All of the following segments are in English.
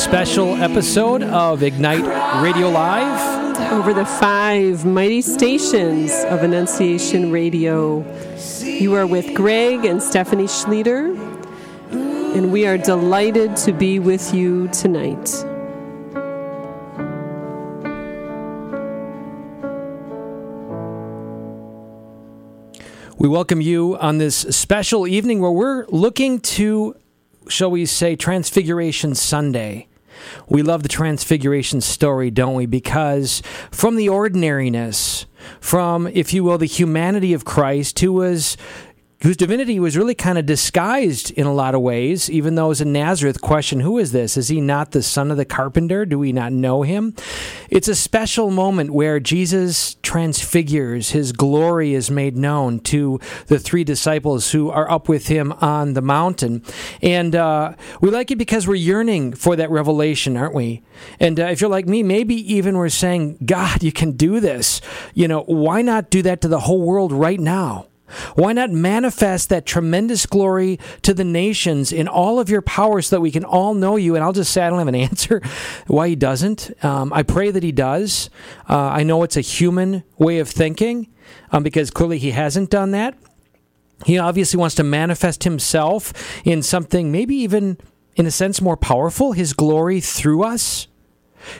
special episode of Ignite Radio Live. over the five mighty stations of Annunciation Radio. You are with Greg and Stephanie Schlueter, and we are delighted to be with you tonight. We welcome you on this special evening where we're looking to, shall we say, Transfiguration Sunday. We love the Transfiguration story, don't we? Because from the ordinariness, from, if you will, the humanity of Christ, who was whose divinity was really kind of disguised in a lot of ways, even though as a Nazareth question, who is this? Is he not the son of the carpenter? Do we not know him? It's a special moment where Jesus transfigures, his glory is made known to the three disciples who are up with him on the mountain. And uh, we like it because we're yearning for that revelation, aren't we? And uh, if you're like me, maybe even we're saying, God, you can do this. You know, why not do that to the whole world right now? Why not manifest that tremendous glory to the nations in all of your power so that we can all know you? And I'll just say I don't have an answer why he doesn't. Um, I pray that he does. Uh, I know it's a human way of thinking um, because clearly he hasn't done that. He obviously wants to manifest himself in something maybe even, in a sense, more powerful his glory through us.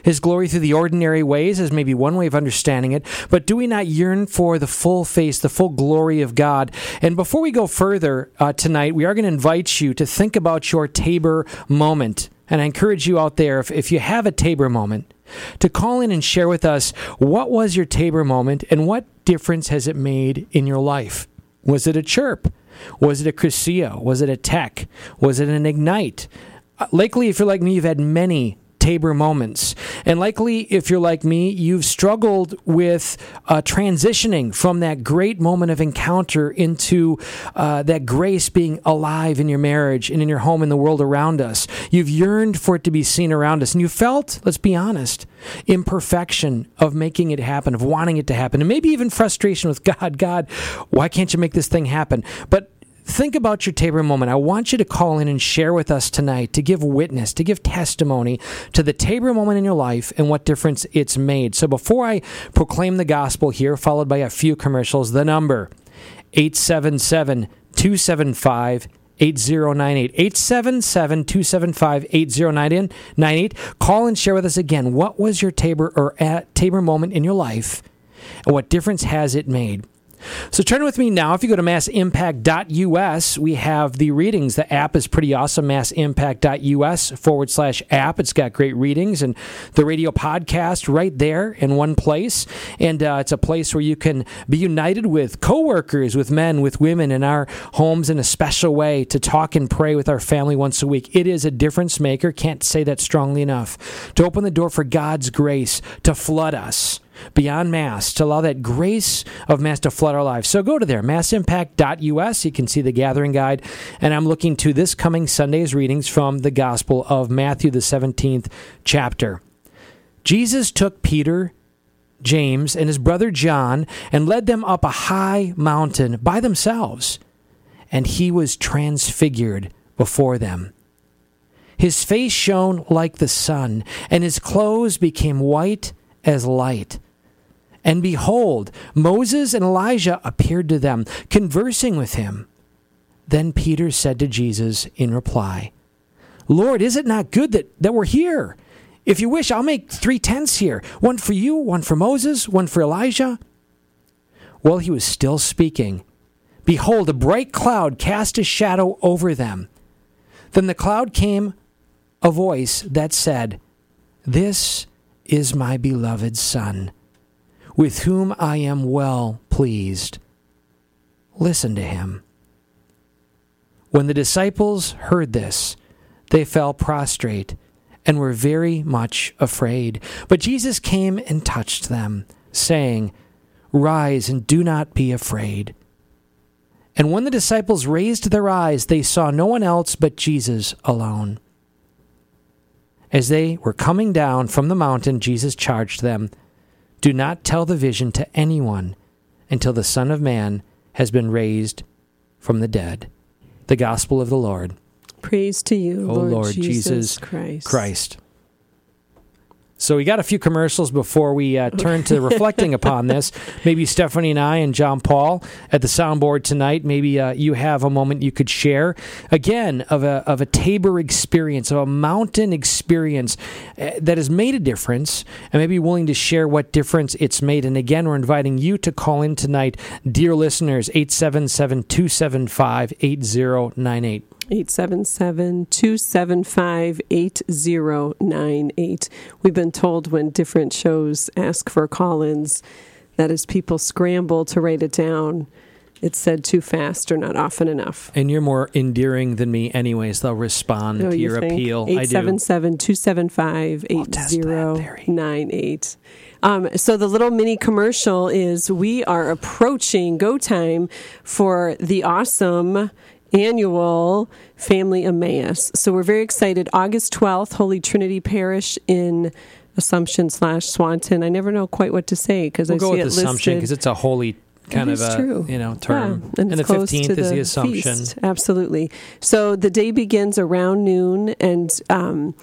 His glory through the ordinary ways is maybe one way of understanding it, but do we not yearn for the full face, the full glory of God? And before we go further uh, tonight, we are going to invite you to think about your Tabor moment. And I encourage you out there, if, if you have a Tabor moment, to call in and share with us what was your Tabor moment and what difference has it made in your life? Was it a CRHP? Was it a Cursillo? Was it a TEC? Was it an ignite? Uh, likely, if you're like me, you've had many Tabor moments. And likely, if you're like me, you've struggled with uh, transitioning from that great moment of encounter into uh, that grace being alive in your marriage and in your home and the world around us. You've yearned for it to be seen around us. And you felt, let's be honest, imperfection of making it happen, of wanting it to happen, and maybe even frustration with God. God, why can't you make this thing happen? But think about your Tabor moment. I want you to call in and share with us tonight to give witness, to give testimony to the Tabor moment in your life and what difference it's made. So before I proclaim the gospel here, followed by a few commercials, the number 877 275 8098 877 275 8098 call and share with us again what was your tabor or uh, at tabor moment in your life and what difference has it made so turn with me now. If you go to massimpact.us, we have the readings. The app is pretty awesome, massimpact.us forward slash app. It's got great readings and the radio podcast right there in one place. And uh, it's a place where you can be united with coworkers, with men, with women in our homes in a special way to talk and pray with our family once a week. It is a difference maker. Can't say that strongly enough. To open the door for God's grace to flood us beyond mass to allow that grace of mass to flood our lives. So go to there, massimpact.us. You can see the gathering guide. And I'm looking to this coming Sunday's readings from the Gospel of Matthew, the 17th chapter. Jesus took Peter, James, and his brother John and led them up a high mountain by themselves. And he was transfigured before them. His face shone like the sun, and his clothes became white as light. And behold, Moses and Elijah appeared to them, conversing with him. Then Peter said to Jesus in reply, Lord, is it not good that, that we're here? If you wish, I'll make three tents here one for you, one for Moses, one for Elijah. While he was still speaking, behold, a bright cloud cast a shadow over them. Then the cloud came a voice that said, This is my beloved Son with whom I am well pleased. Listen to him. When the disciples heard this, they fell prostrate and were very much afraid. But Jesus came and touched them, saying, Rise and do not be afraid. And when the disciples raised their eyes, they saw no one else but Jesus alone. As they were coming down from the mountain, Jesus charged them, Do not tell the vision to anyone until the Son of Man has been raised from the dead. The Gospel of the Lord. Praise to you, O Lord, Lord Jesus, Jesus Christ. Christ. So we got a few commercials before we uh, turn to reflecting upon this. Maybe Stephanie and I and John Paul at the soundboard tonight. Maybe uh, you have a moment you could share again of a of a Tabor experience, of a mountain experience uh, that has made a difference, and maybe willing to share what difference it's made. And again, we're inviting you to call in tonight, dear listeners, 877 275 8098. 877 275 8098. We've been told when different shows ask for call ins that as people scramble to write it down, it's said too fast or not often enough. And you're more endearing than me, anyways. They'll respond Oh, to you your think? appeal. I 877 275 I'll test that theory. 8098. Um, so the little mini commercial is we are approaching go time for the awesome annual Family Emmaus. So we're very excited. August 12th, Holy Trinity Parish in Assumption slash Swanton. I never know quite what to say because We'll I go see with it Assumption because it's a holy kind It of a true. you know term. Yeah, and, the it's close to fifteenth is the Assumption. feast. Absolutely. So the day begins around noon, and um,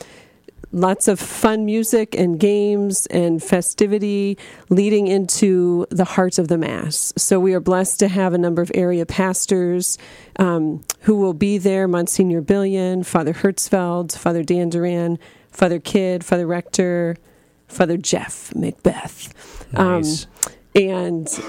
lots of fun music and games and festivity leading into the heart of the Mass. So we are blessed to have a number of area pastors um, who will be there Monsignor Billion, Father Hertzfeld, Father Dan Duran, Father Kidd, Father Rector, Father Jeff Macbeth. Nice. Um, and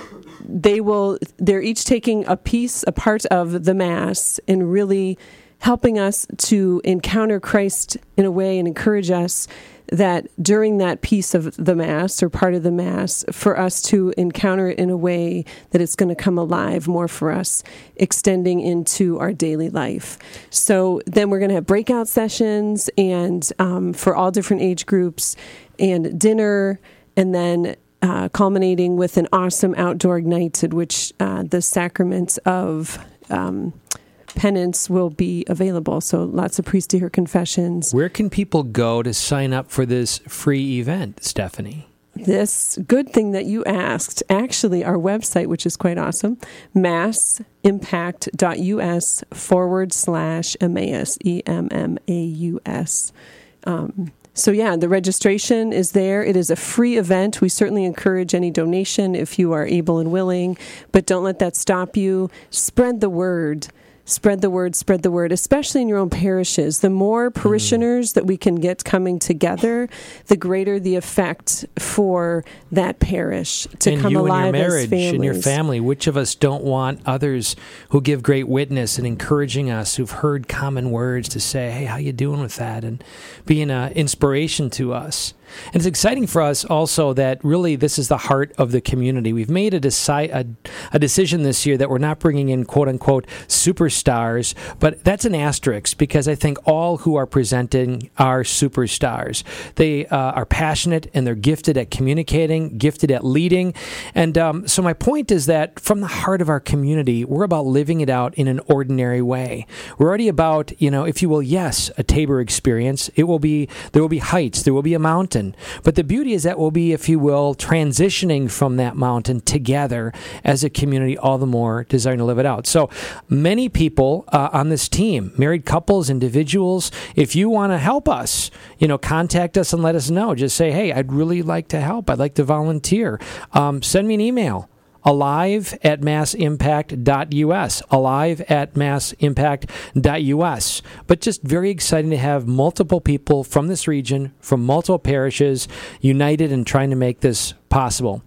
they will they're each taking a piece a part of the mass and really helping us to encounter christ in a way and encourage us that during that piece of the mass or part of the mass for us to encounter it in a way that it's going to come alive more for us extending into our daily life. So then we're going to have breakout sessions and um, for all different age groups and dinner and then uh, culminating with an awesome outdoor at which uh, the sacraments of um, penance will be available. So lots of priests to hear confessions. Where can people go to sign up for this free event, Stephanie? This good thing that you asked, actually, our website, which is quite awesome, massimpact.us forward slash Emmaus, E M M A U S. Um, so, yeah, the registration is there. It is a free event. We certainly encourage any donation if you are able and willing, but don't let that stop you. Spread the word. Spread the word, spread the word, especially in your own parishes. The more mm. parishioners that we can get coming together, the greater the effect for that parish to and come you alive and your marriage and your family. Which of us don't want others who give great witness and encouraging us, who've heard common words to say, "Hey, how you doing with that?" and being an uh, inspiration to us. And it's exciting for us also that really this is the heart of the community. We've made a, deci- a, a decision this year that we're not bringing in quote unquote superstars, but that's an asterisk because I think all who are presenting are superstars. They uh, are passionate and they're gifted at communicating, gifted at leading. And um, so my point is that from the heart of our community, we're about living it out in an ordinary way. We're already about, you know, if you will, yes, a Tabor experience. It will be, there will be heights, there will be a mountain. But the beauty is that we'll be, if you will, transitioning from that mountain together as a community, all the more desiring to live it out. So many people uh, on this team, married couples, individuals, if you want to help us, you know, contact us and let us know. Just say, hey, I'd really like to help. I'd like to volunteer. Um, send me an email alive at massimpact.us alive at massimpact.us but just very exciting to have multiple people from this region from multiple parishes united and trying to make this possible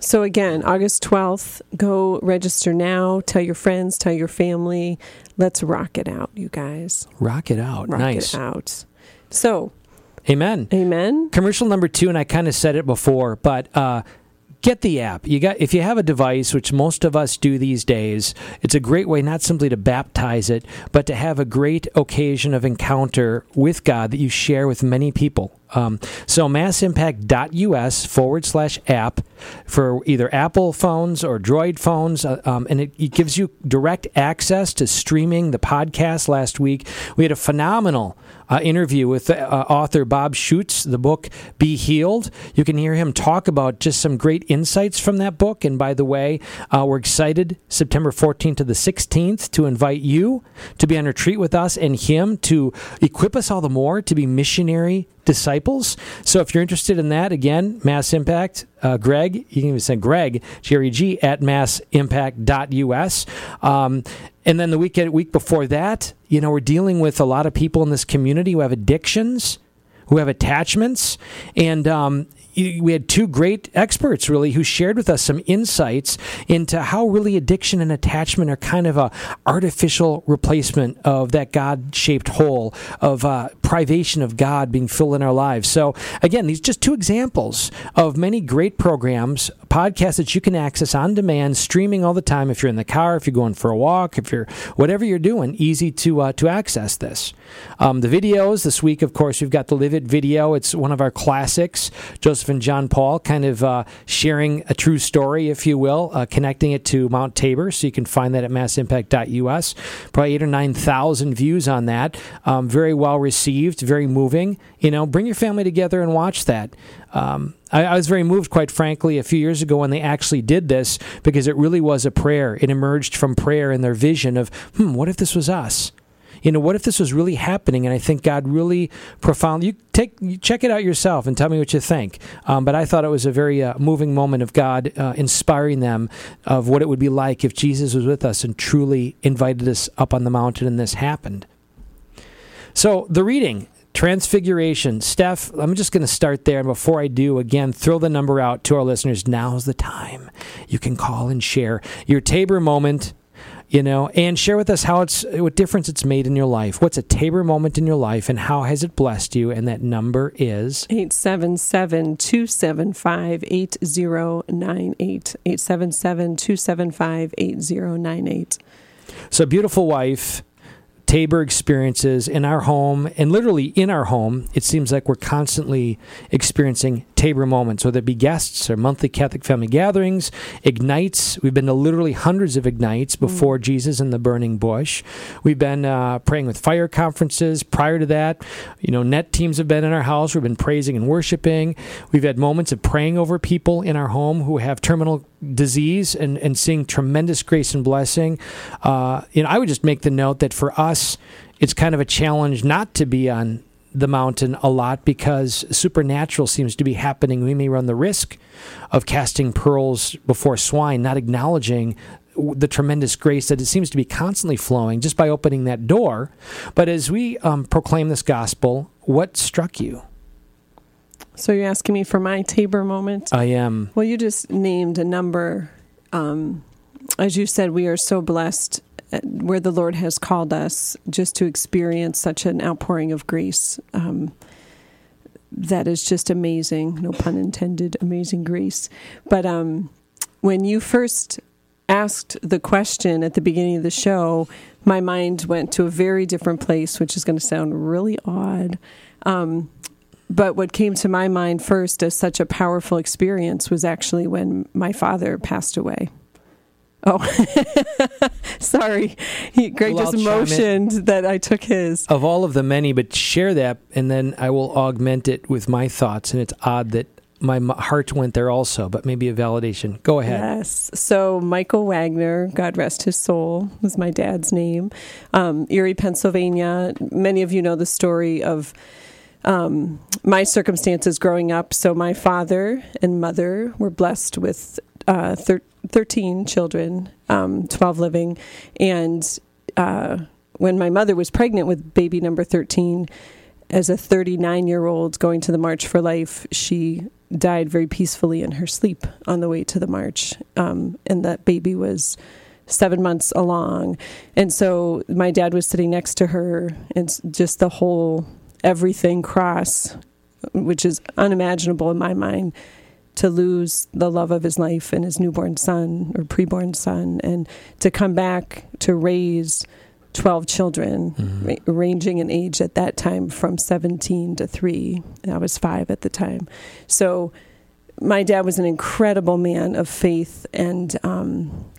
So again, August 12th, go register now. Tell your friends, tell your family. Let's rock it out, you guys. rock it out Rock nice it out. So, amen amen. commercial number two and i kind of said it before but uh, get the app. You got if you have a device, which most of us do these days, it's a great way not simply to baptize it, but to have a great occasion of encounter with God that you share with many people. Um, so massimpact.us forward slash app for either Apple phones or Droid phones, uh, um, and it, it, gives you direct access to streaming the podcast. Last week we had a phenomenal uh, interview with uh, author Bob Schuchts, the book Be Healed. You can hear him talk about just some great insights from that book. And by the way, uh, we're excited September 14th to the 16th to invite you to be on retreat with us and him to equip us all the more to be missionary disciples. So if you're interested in that, again, Mass Impact, uh, Greg, you can even send Greg, Jerry G, at massimpact.us. Um, and then the week, week before that, you know, we're dealing with a lot of people in this community who have addictions, who have attachments. And, um, we had two great experts really who shared with us some insights into how really addiction and attachment are kind of a artificial replacement of that God-shaped hole of uh, privation of God being filled in our lives. So again, these just two examples of many great programs, podcasts that you can access on demand, streaming all the time. If you're in the car, if you're going for a walk, if you're whatever you're doing, easy to uh, to access this. Um, the videos this week, of course, we've got the Live It video. It's one of our classics. Joseph Joseph and John Paul, kind of uh, sharing a true story, if you will, uh, connecting it to Mount Tabor. So you can find that at massimpact.us. Probably eight or 9,000 views on that. Um, very well received, very moving. You know, bring your family together and watch that. Um, I, I, was very moved, quite frankly, a few years ago when they actually did this because it really was a prayer. It emerged from prayer and their vision of, hmm, what if this was us? You know, what if this was really happening? And I think God really profoundly, you take, check it out yourself and tell me what you think. Um, but I thought it was a very uh, moving moment of God uh, inspiring them of what it would be like if Jesus was with us and truly invited us up on the mountain and this happened. So the reading, Transfiguration. Steph, I'm just going to start there. And before I do, again, throw the number out to our listeners. Now's the time. You can call and share your Tabor moment you know, and share with us how it's what difference it's made in your life. What's a Tabor moment in your life, and how has it blessed you? And that number is 877 275 8098. 877 275 8098. So, beautiful wife Tabor experiences in our home and literally in our home, it seems like we're constantly experiencing Tabor moments, whether it be guests or monthly Catholic family gatherings, ignites. We've been to literally hundreds of ignites before mm. Jesus in the burning bush. We've been uh, praying with fire conferences. Prior to that, you know, net teams have been in our house. We've been praising and worshiping. We've had moments of praying over people in our home who have terminal disease and, and seeing tremendous grace and blessing. Uh, you know, I would just make the note that for us, it's kind of a challenge not to be on the mountain a lot because supernatural seems to be happening. We may run the risk of casting pearls before swine, not acknowledging the tremendous grace that it seems to be constantly flowing just by opening that door. But as we um, proclaim this gospel, what struck you? So you're asking me for my Tabor moment? I am. Well, you just named a number. Um, as you said, we are so blessed where the Lord has called us just to experience such an outpouring of grace. Um, that is just amazing. No pun intended. Amazing grace. But um, when you first asked the question at the beginning of the show, my mind went to a very different place, which is going to sound really odd. Um, but what came to my mind first as such a powerful experience was actually when my father passed away. Oh, sorry. He, Greg well, just motioned that I took his. Of all of the many, but share that, and then I will augment it with my thoughts. And it's odd that my heart went there also, but maybe a validation. Go ahead. Yes. So Michael Wagner, God rest his soul, was my dad's name. Um, Erie, Pennsylvania. Many of you know the story of um, my circumstances growing up. So my father and mother were blessed with uh, thir- 13 children, um, 12 living. And uh, when my mother was pregnant with baby number 13, as a 39 year old going to the March for Life, she died very peacefully in her sleep on the way to the march. Um, and that baby was seven months along. And so my dad was sitting next to her, and just the whole everything cross, which is unimaginable in my mind, to lose the love of his life and his newborn son or preborn son, and to come back to raise 12 children, Mm-hmm. ra- ranging in age at that time from 17 to 3. And I was five at the time. So my dad was an incredible man of faith and. Um,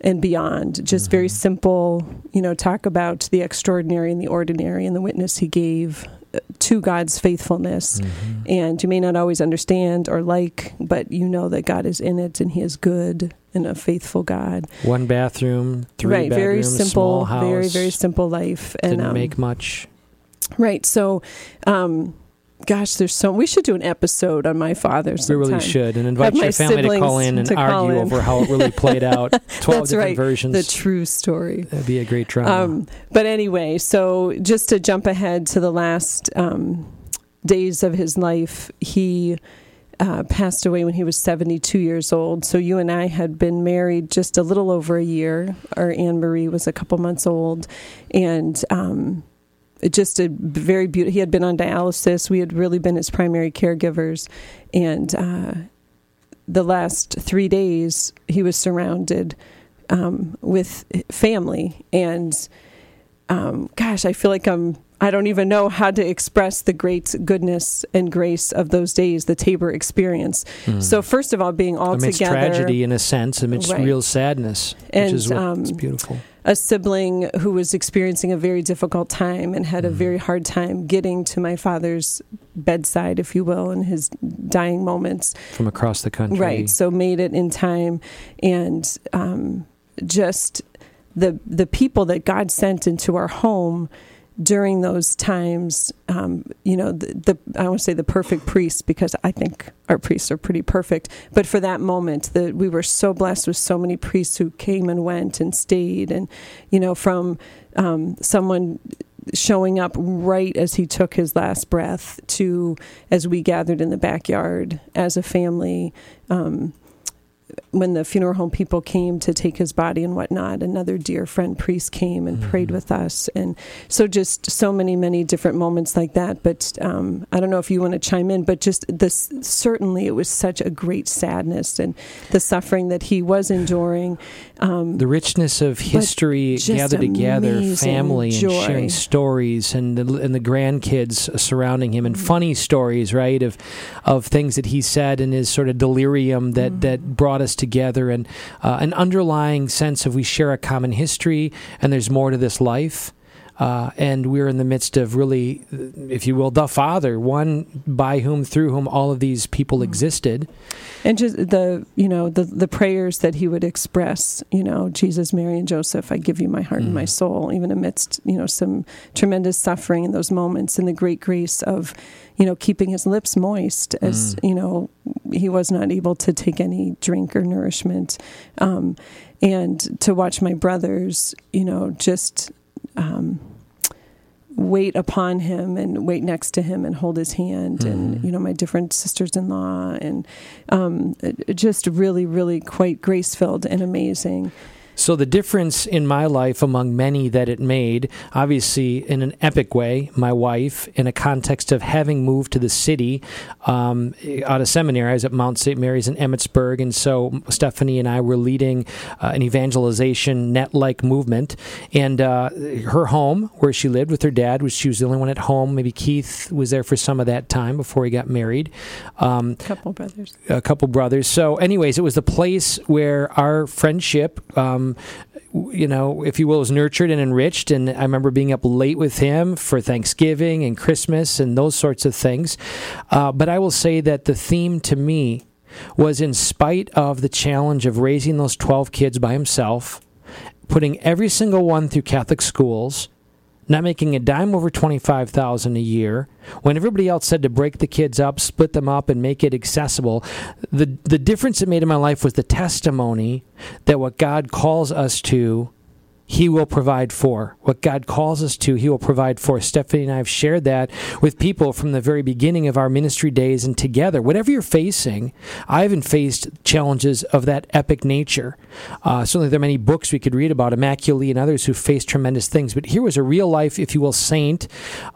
and beyond, just very Mm-hmm. simple, you know, talk about the extraordinary and the ordinary and the witness he gave to God's faithfulness. Mm-hmm. And you may not always understand or like, but you know that God is in it and He is good and a faithful God. One bathroom, three right, bedrooms, very small simple, house. very very simple life. And Didn't um, make much. right, so, um, gosh, there's so we should do an episode on my father. We Sometime. really should, and invite Have my your family to call in and argue in. over how it really played out. Twelve That's different right, versions. The true story. That'd be a great drama. Um, but anyway, so just to jump ahead to the last um, days of his life, he uh, passed away when he was 72 years old. So you and I had been married just a little over a year. Our Anne Marie was a couple months old, and um, just a very beautiful. He had been on dialysis. We had really been his primary caregivers, and uh, the last three days he was surrounded um, with family and um, gosh i feel like i'm i don't even know how to express the great goodness and grace of those days the tabor experience so first of all being all amidst together tragedy, in a sense, amidst Right. real sadness, And, which is what's um, beautiful. A sibling who was experiencing a very difficult time and had a very hard time getting to my father's bedside if you will in his dying moments From across the country, Right. So made it in time, and um, just the the people that God sent into our home during those times. Um, you know, the, the I want to say the perfect priests because I think our priests are pretty perfect. But for that moment, that we were so blessed with so many priests who came and went and stayed, and you know, from um, someone showing up right as he took his last breath to as we gathered in the backyard as a family um, when the funeral home people came to take his body and whatnot another dear friend priest came and prayed with us. And so just so many many different moments like that. But um, i don't know if you want to chime in but just this certainly it was such a great sadness and the suffering that he was enduring um, the richness of history gathered together, family, and sharing stories, and the, and the grandkids surrounding him, and funny stories, right, of of things that he said in his sort of delirium that Mm. that brought us together, and uh, an underlying sense of we share a common history, and there's more to this life. Uh, and we're in the midst of really, if you will, the Father, one by whom, through whom all of these people Mm. existed. and just the you know the the prayers that he would express you know jesus mary and joseph i give you my heart and my soul even amidst you know some tremendous suffering in those moments and the great grace of you know keeping his lips moist as you know he was not able to take any drink or nourishment um, and to watch my brothers you know just um, wait upon him and wait next to him and hold his hand and you know my different sisters-in-law and um, just really really quite grace-filled and amazing So the difference in my life among many that it made, obviously in an epic way, my wife, in a context of having moved to the city um, out of seminary, I was at Mount St. Mary's in Emmitsburg, and so Stephanie and I were leading uh, an evangelization net-like movement, and uh, her home where she lived with her dad was she was the only one at home. Maybe Keith was there for some of that time before he got married. Um, couple brothers a couple brothers. So, anyways, it was the place where our friendship, um, w- you know, if you will, was nurtured and enriched. And I remember being up late with him for Thanksgiving and Christmas and those sorts of things. Uh, but I will say that the theme to me was in spite of the challenge of raising those 12 kids by himself, putting every single one through Catholic schools, not making a dime over 25,000 a year. When everybody else said to break the kids up split them up and make it accessible the the difference it made in my life was the testimony that what God calls us to he will provide for what God calls us to. He will provide for. Stephanie and I have shared that with people from the very beginning of our ministry days and together. Whatever you're facing, I haven't faced challenges of that epic nature. Uh, certainly, there are many books we could read about Immaculate and others who faced tremendous things. But here was a real life, if you will, saint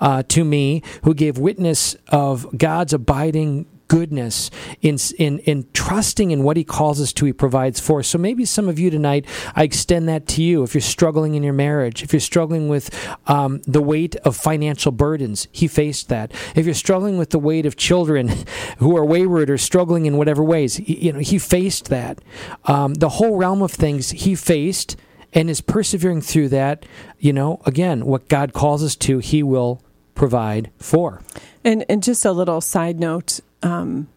uh, to me who gave witness of God's abiding goodness, in, in, in trusting in what He calls us to, He provides for. So maybe some of you tonight, I extend that to you. If you're struggling in your marriage, if you're struggling with um, the weight of financial burdens, He faced that. If you're struggling with the weight of children who are wayward or struggling in whatever ways, He, you know, He faced that. Um, the whole realm of things He faced and is persevering through that, you know, again, what God calls us to, He will provide for. And and just a little side note, um,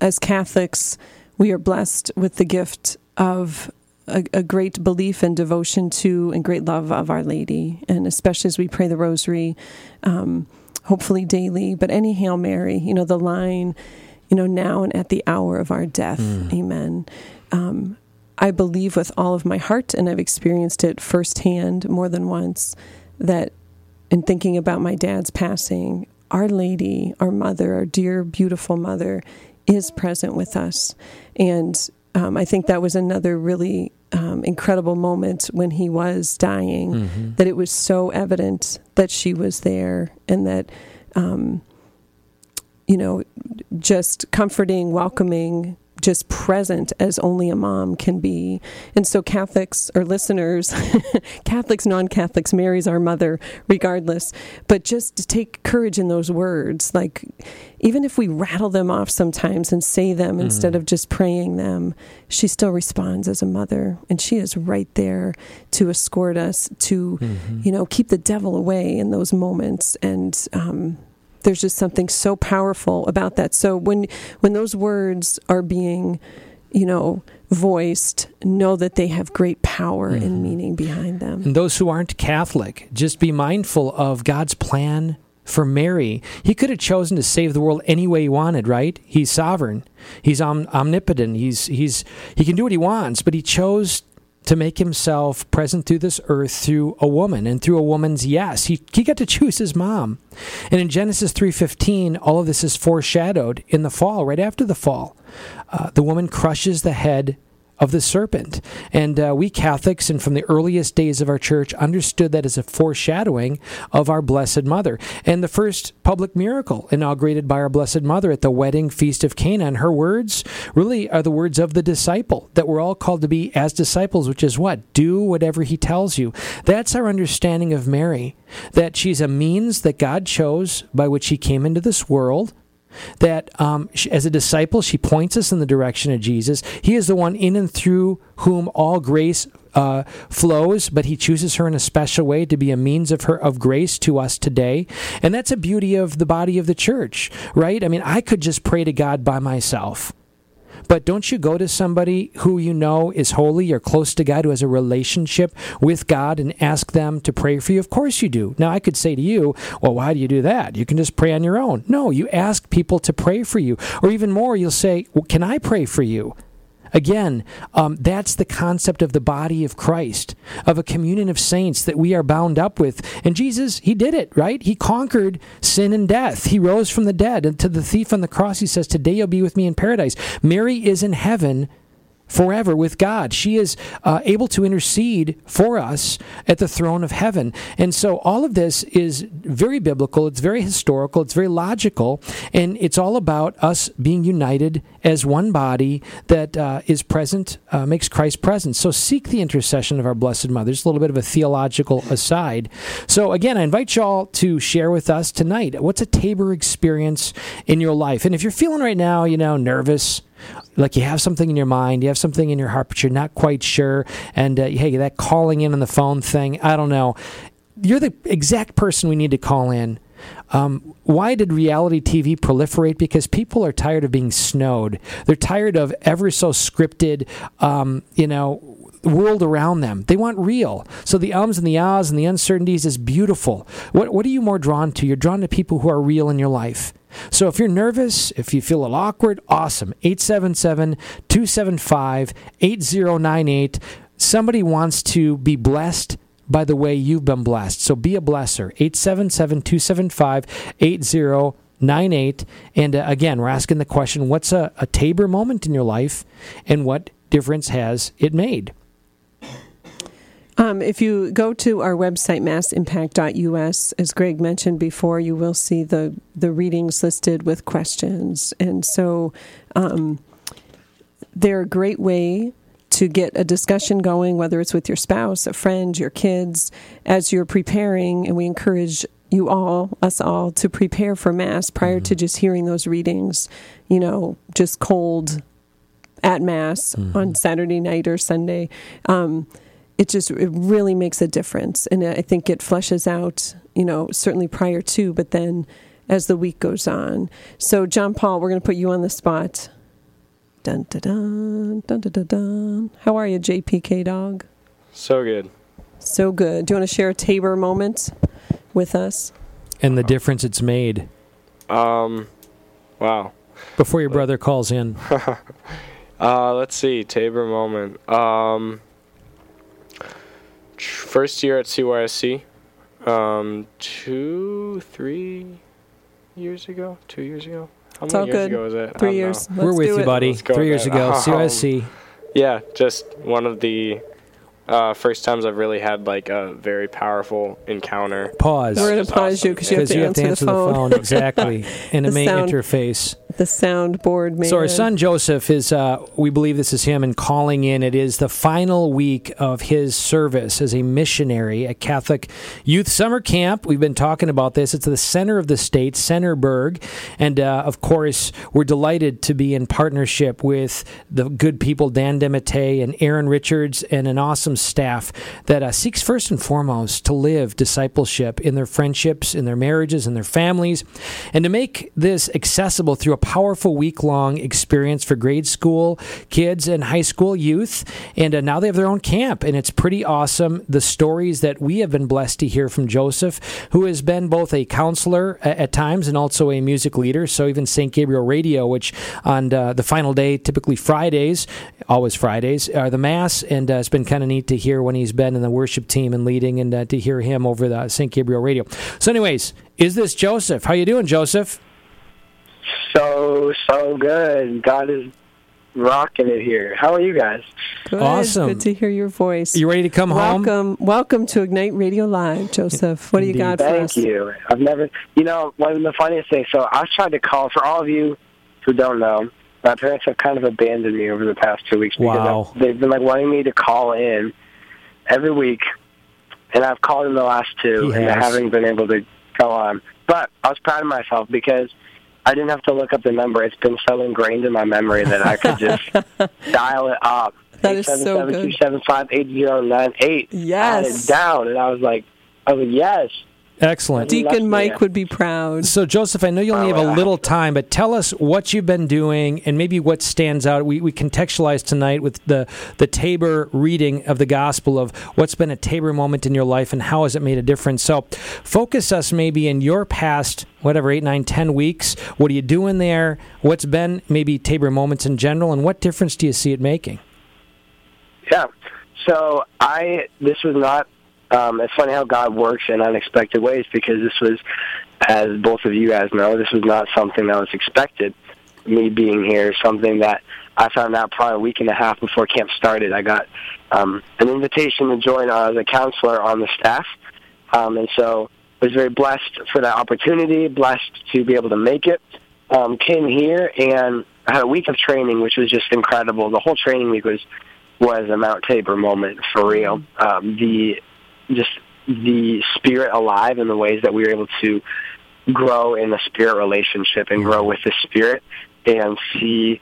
as Catholics, we are blessed with the gift of a, a, great belief and devotion to and great love of Our Lady, and especially as we pray the Rosary, um, hopefully daily. But any Hail Mary, you know, the line, you know, now and at the hour of our death, mm. Amen. Um, I believe with all of my heart, and I've experienced it firsthand more than once, that in thinking about my dad's passing, Our Lady, our mother, our dear, beautiful mother, is present with us. And um, I think that was another really um, incredible moment when he was dying, mm-hmm. that it was so evident that she was there and that, um, you know, just comforting, welcoming, just present as only a mom can be. And so, Catholics or listeners, Catholics, non Catholics, Mary's our mother, regardless. But just to take courage in those words, like even if we rattle them off sometimes and say them mm-hmm. instead of just praying them, she still responds as a mother. And she is right there to escort us, to, mm-hmm. you know, keep the devil away in those moments. And, um, there's just something so powerful about that. So when when those words are being, you know, voiced, know that they have great power mm-hmm. and meaning behind them. And those who aren't Catholic, just be mindful of God's plan for Mary. He could have chosen to save the world any way he wanted, right? He's sovereign. He's om- omnipotent. He's he's he can do what he wants, but he chose to make himself present through this earth through a woman and through a woman's yes. He, he got to choose his mom. And in Genesis 3:15, all of this is foreshadowed in the fall, right after the fall. Uh, the woman crushes the head of the serpent. And uh, we Catholics, and from the earliest days of our church, understood that as a foreshadowing of our Blessed Mother. And the first public miracle inaugurated by our Blessed Mother at the wedding feast of Cana. And her words really are the words of the disciple that we're all called to be as disciples, which is what? Do whatever he tells you. That's our understanding of Mary, that she's a means that God chose by which he came into this world that um, she, as a disciple, she points us in the direction of Jesus. He is the one in and through whom all grace uh, flows, but he chooses her in a special way to be a means of her of grace to us today. And that's a beauty of the body of the church, right? I mean, I could just pray to God by myself. But don't you go to somebody who you know is holy or close to God, who has a relationship with God, and ask them to pray for you? Of course you do. Now, I could say to you, well, why do you do that? You can just pray on your own. No, you ask people to pray for you. Or even more, you'll say, well, can I pray for you? Again, um, that's the concept of the body of Christ, of a communion of saints that we are bound up with. And Jesus, He did it, right? He conquered sin and death. He rose from the dead. And to the thief on the cross, He says, Today you'll be with me in paradise. Mary is in heaven forever with God. She is uh, able to intercede for us at the throne of heaven. And so all of this is very biblical, it's very historical, it's very logical, and it's all about us being united as one body that uh, is present, uh, makes Christ present. So seek the intercession of our Blessed Mother. It's a little bit of a theological aside. So again, I invite you all to share with us tonight what's a Tabor experience in your life? And if you're feeling right now, you know, nervous, like you have something in your mind, you have something in your heart, but you're not quite sure. And uh, hey, that calling in on the phone thing, I don't know. You're the exact person we need to call in. Um, why did reality TV proliferate? Because people are tired of being snowed. They're tired of ever so scripted, um, you know, world around them. They want real. So the ums and the ahs and the uncertainties is beautiful. What what are you more drawn to? You're drawn to people who are real in your life. So if you're nervous, if you feel a little awkward, awesome. 877 275 8098. Somebody wants to be blessed by the way you've been blessed. So be a blesser. 877 275 8098. And uh, again, we're asking the question what's a, a Tabor moment in your life and what difference has it made? Um, if you go to our website, massimpact.us, as Greg mentioned before, you will see the, the readings listed with questions. And so um, they're a great way to get a discussion going, whether it's with your spouse, a friend, your kids, as you're preparing. And we encourage you all, us all, to prepare for Mass prior to just hearing those readings, you know, just cold at Mass on Saturday night or Sunday. Um, it just it really makes a difference, and I think it fleshes out, you know, certainly prior to, but then as the week goes on. So, John Paul, we're going to put you on the spot. Dun dun dun dun dun dun. dun. How are you, JPK dog? So good. So good. Do you want to share a Tabor moment with us? And the difference it's made Um, wow. before your brother calls in. Uh, let's see. Tabor moment. Um, first year at CYSC. Um, two, three years ago. Two years ago. How It's many all years good. ago was it? Three don't know. years. We're with do you, it. buddy. Three years then. ago, Um, CYSC. Yeah, just one of the uh, first times I've really had like a very powerful encounter. Pause. We're gonna pause awesome. you because you have to you have to answer, answer the phone. exactly, and The it may sound- interface. The soundboard man. So our son Joseph is, uh, we believe this is him, and calling in. It is the final week of his service as a missionary at Catholic Youth Summer Camp. We've been talking about this. It's the center of the state, Centerburg, and uh, of course we're delighted to be in partnership with the good people Dan DeMatte and Aaron Richards and an awesome staff that uh, seeks first and foremost to live discipleship in their friendships, in their marriages, in their families, and to make this accessible through a powerful week long experience for grade school kids and high school youth. And uh, now they have their own camp, and it's pretty awesome. The stories that we have been blessed to hear from Joseph, who has been both a counselor a- at times and also a music leader. So even St. Gabriel Radio, which on uh, the final day, typically Fridays, always Fridays, are the Mass. And uh, it's been kind of neat to hear when he's been in the worship team and leading and uh, to hear him over the St. Gabriel Radio. So, anyways, is this Joseph? How you doing, Joseph? So so good. God is rocking it here. How are you guys? Good. Awesome. Good to hear your voice. You ready to come home? welcome, welcome to Ignite Radio Live, Joseph. What do you Indeed. got for us? Thank you. I've never, you know, one of the funniest things. So I was trying to call for all of you who don't know. My parents have kind of abandoned me over the past two weeks because Wow. I've- they've been like wanting me to call in every week, and I've called in the last two, He and I haven't been able to go on. But I was proud of myself because I didn't have to look up the number. It's been so ingrained in my memory that I could just dial it up. That is so good. 877-275-8098. I had Yes. it down, and I was like, I was like, yes. Excellent. Deacon Mike Yeah. would be proud. So, Joseph, I know you only Oh, have a yeah. little time, but tell us what you've been doing and maybe what stands out. We, we contextualize tonight with the, the Tabor reading of the gospel of what's been a Tabor moment in your life and how has it made a difference. So, focus us maybe in your past, whatever, eight, nine, ten weeks. What are you doing there? What's been maybe Tabor moments in general, and what difference do you see it making? Yeah. So I, this was not, um, it's funny how God works in unexpected ways because this was, as both of you guys know, this was not something that was expected. Me being here, something that I found out probably a week and a half before camp started. I got um, an invitation to join uh, as a counselor on the staff, um, and so was very blessed for that opportunity. Blessed to be able to make it. Um, came here and had a week of training, which was just incredible. The whole training week was was a Mount Tabor moment for real. Um, the just the spirit alive in the ways that we were able to grow in the spirit relationship and grow with the spirit and see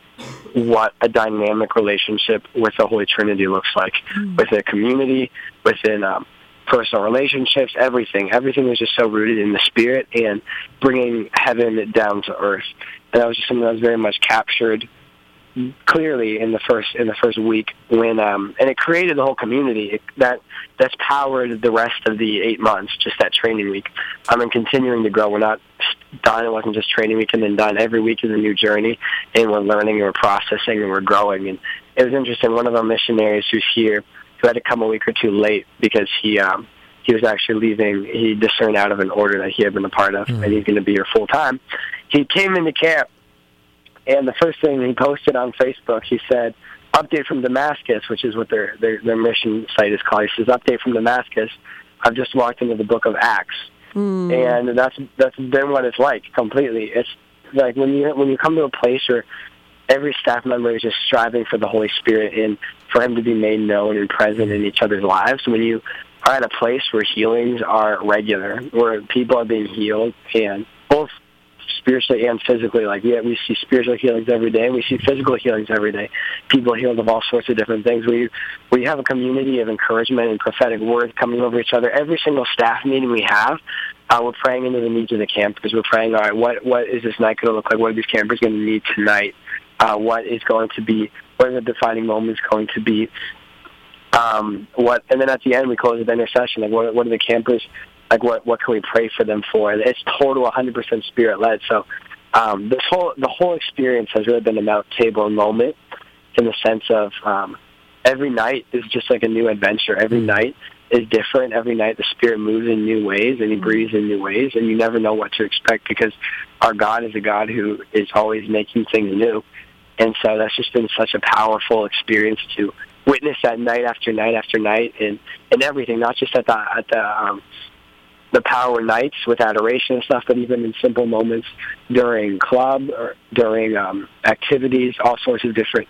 what a dynamic relationship with the Holy Trinity looks like within a community, within um, personal relationships, everything. Everything was just so rooted in the spirit and bringing heaven down to earth. And that was just something that was very much captured clearly in the first in the first week when um and it created the whole community. It, that that's powered the rest of the eight months just that training week. I mean continuing to grow. We're not done it wasn't just training week and then done every week is a new journey and we're learning and we're processing and we're growing. And it was interesting. One of our missionaries who's here who had to come a week or two late because he um he was actually leaving he discerned out of an order that he had been a part of and he's going to be here full time. He came into camp and the first thing he posted on Facebook, he said, update from Damascus, which is what their, their their mission site is called. He says, "Update from Damascus. I've just walked into the book of Acts, hmm. and that's that's been what it's like completely. It's like when you when you come to a place where every staff member is just striving for the Holy Spirit and for Him to be made known and present in each other's lives. When you are at a place where healings are regular, where people are being healed, and both spiritually and physically. Like yeah, we see spiritual healings every day, and we see physical healings every day. People healed of all sorts of different things. We we have a community of encouragement and prophetic words coming over each other. Every single staff meeting we have, uh, we're praying into the needs of the campers. We're praying, all right, what what is this night going to look like? What are these campers going to need tonight? Uh, what is going to be? What are the defining moments going to be? Um, what and then at the end we close with intercession. Like what what are the campers like what what can we pray for them for? And it's total 100% spirit led. So um, this whole the whole experience has really been a Mount Tabor moment in the sense of um, every night is just like a new adventure. Every night is different. Every night the Spirit moves in new ways and He breathes in new ways, and you never know what to expect because our God is a God who is always making things new. And so that's just been such a powerful experience to witness that night after night after night and and everything, not just at the at the um, the power nights with adoration and stuff, but even in simple moments during club or during um, activities, all sorts of different.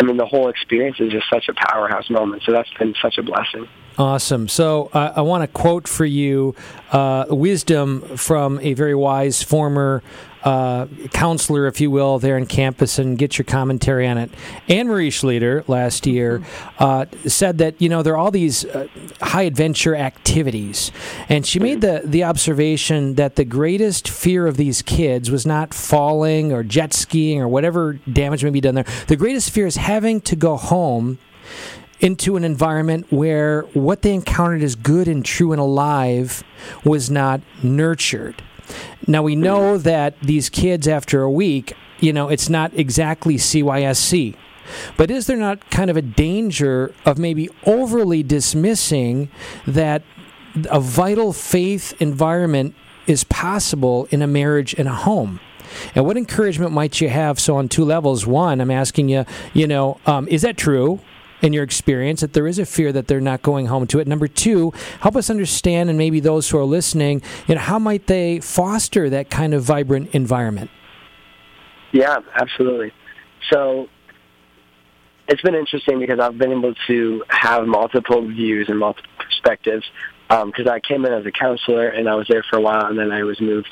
I mean, the whole experience is just such a powerhouse moment. So that's been such a blessing. Awesome. So uh, I want to quote for you uh, wisdom from a very wise former uh, counselor, if you will, there in campus, and get your commentary on it. Anne Marie Schlueter last year uh, said that you know there are all these uh, high adventure activities, and she made the the observation that the greatest fear of these kids was not falling or jet skiing or whatever damage may be done there. The greatest fear is having to go home into an environment where what they encountered as good and true and alive was not nurtured. Now we know that these kids, after a week, you know, it's not exactly CYSC. But is there not kind of a danger of maybe overly dismissing that a vital faith environment is possible in a marriage and a home? And what encouragement might you have? So, on two levels. One, I'm asking you, you know, um, is that true? In your experience that there is a fear that they're not going home to it. Number two, help us understand, and maybe those who are listening, you know, how might they foster that kind of vibrant environment? Yeah, absolutely. So it's been interesting because I've been able to have multiple views and multiple perspectives because um, I came in as a counselor and I was there for a while, and then I was moved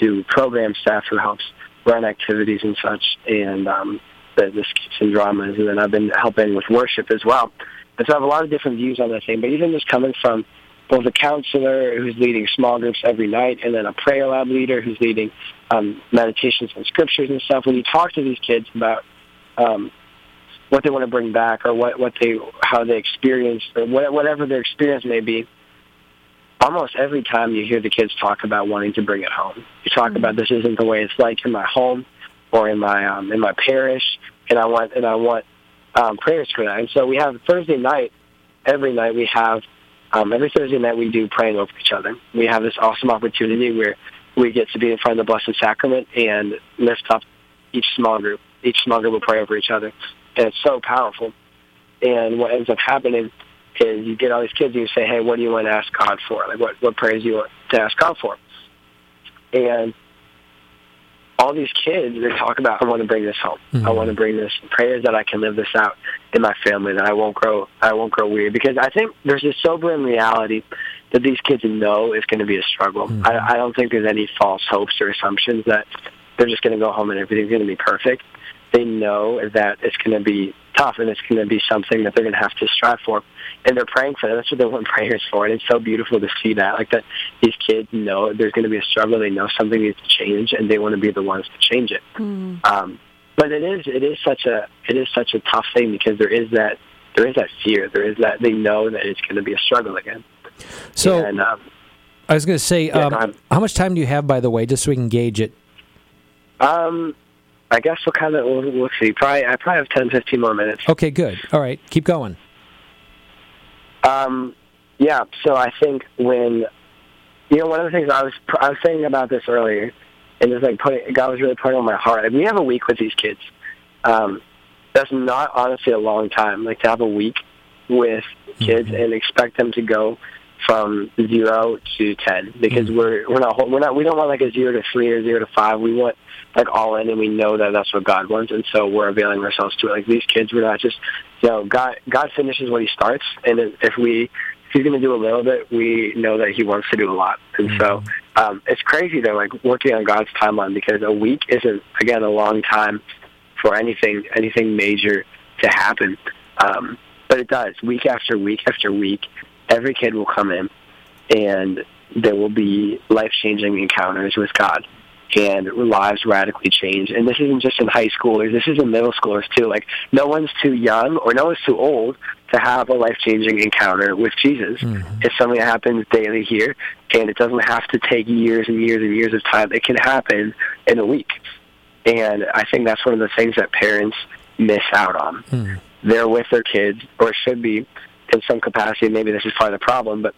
to program staff who helps run activities and such. And um, the, the and dramas, and then I've been helping with worship as well. And so I have a lot of different views on that thing. But even just coming from both a counselor who's leading small groups every night, and then a prayer lab leader who's leading um, meditations and scriptures and stuff. When you talk to these kids about um, what they want to bring back, or what what they how they experience, or what, whatever their experience may be, almost every time you hear the kids talk about wanting to bring it home. You talk mm-hmm. about this isn't the way it's like in my home or in my um, in my parish, and I want and I want um, prayers for that. And so we have Thursday night. Every night we have um, every Thursday night we do praying over each other. We have this awesome opportunity where we get to be in front of the Blessed Sacrament and lift up each small group. Each small group will pray over each other, and it's so powerful. And what ends up happening is you get all these kids and you say, "Hey, what do you want to ask God for? Like, what what prayers do you want to ask God for?" And all these kids they talk about I want to bring this home. Mm-hmm. I want to bring this prayers that I can live this out in my family that I won't grow I won't grow weird because I think there's a sobering reality that these kids know is going to be a struggle. Mm-hmm. I, I don't think there's any false hopes or assumptions that they're just going to go home and everything's going to be perfect. They know that it's going to be tough and it's going to be something that they're going to have to strive for and they're praying for that. That's what they want prayers for, and it's so beautiful to see that. Like that, these kids know there's going to be a struggle. They know something needs to change, and they want to be the ones to change it. Mm. Um, but it is it is such a it is such a tough thing because there is that there is that fear. There is that they know that it's going to be a struggle again. So and, um, I was going to say, yeah, um, how much time do you have, by the way, just so we can gauge it? Um, I guess we'll kind of we'll, we'll see. Probably I probably have 10, 15 more minutes. Okay, good. All right, keep going. Um, yeah. So I think when you know one of the things I was I was saying about this earlier, and it's like putting God was really putting on my heart. Like, we have a week with these kids. Um, that's not honestly a long time. Like to have a week with kids and expect them to go from zero to ten because we're we're not we're not we don't want like a zero to three or zero to five. We want like all in, and we know that that's what God wants, and so we're availing ourselves to it. Like these kids, we're not just you know God God finishes what He starts, and if we if He's going to do a little bit, we know that He wants to do a lot, and so um, it's crazy though, like working on God's timeline because a week isn't again a long time for anything anything major to happen. Um, but it does week after week after week. Every kid will come in, and there will be life changing encounters with God, and lives radically change. And this isn't just in high schoolers. This is in middle schoolers too. Like no one's too young or no one's too old to have a life changing encounter with Jesus. Mm-hmm. It's something that happens daily here, and it doesn't have to take years and years and years of time. It can happen in a week. And I think that's one of the things that parents miss out on. Mm-hmm. They're with their kids, or should be in some capacity. Maybe this is part of the problem, but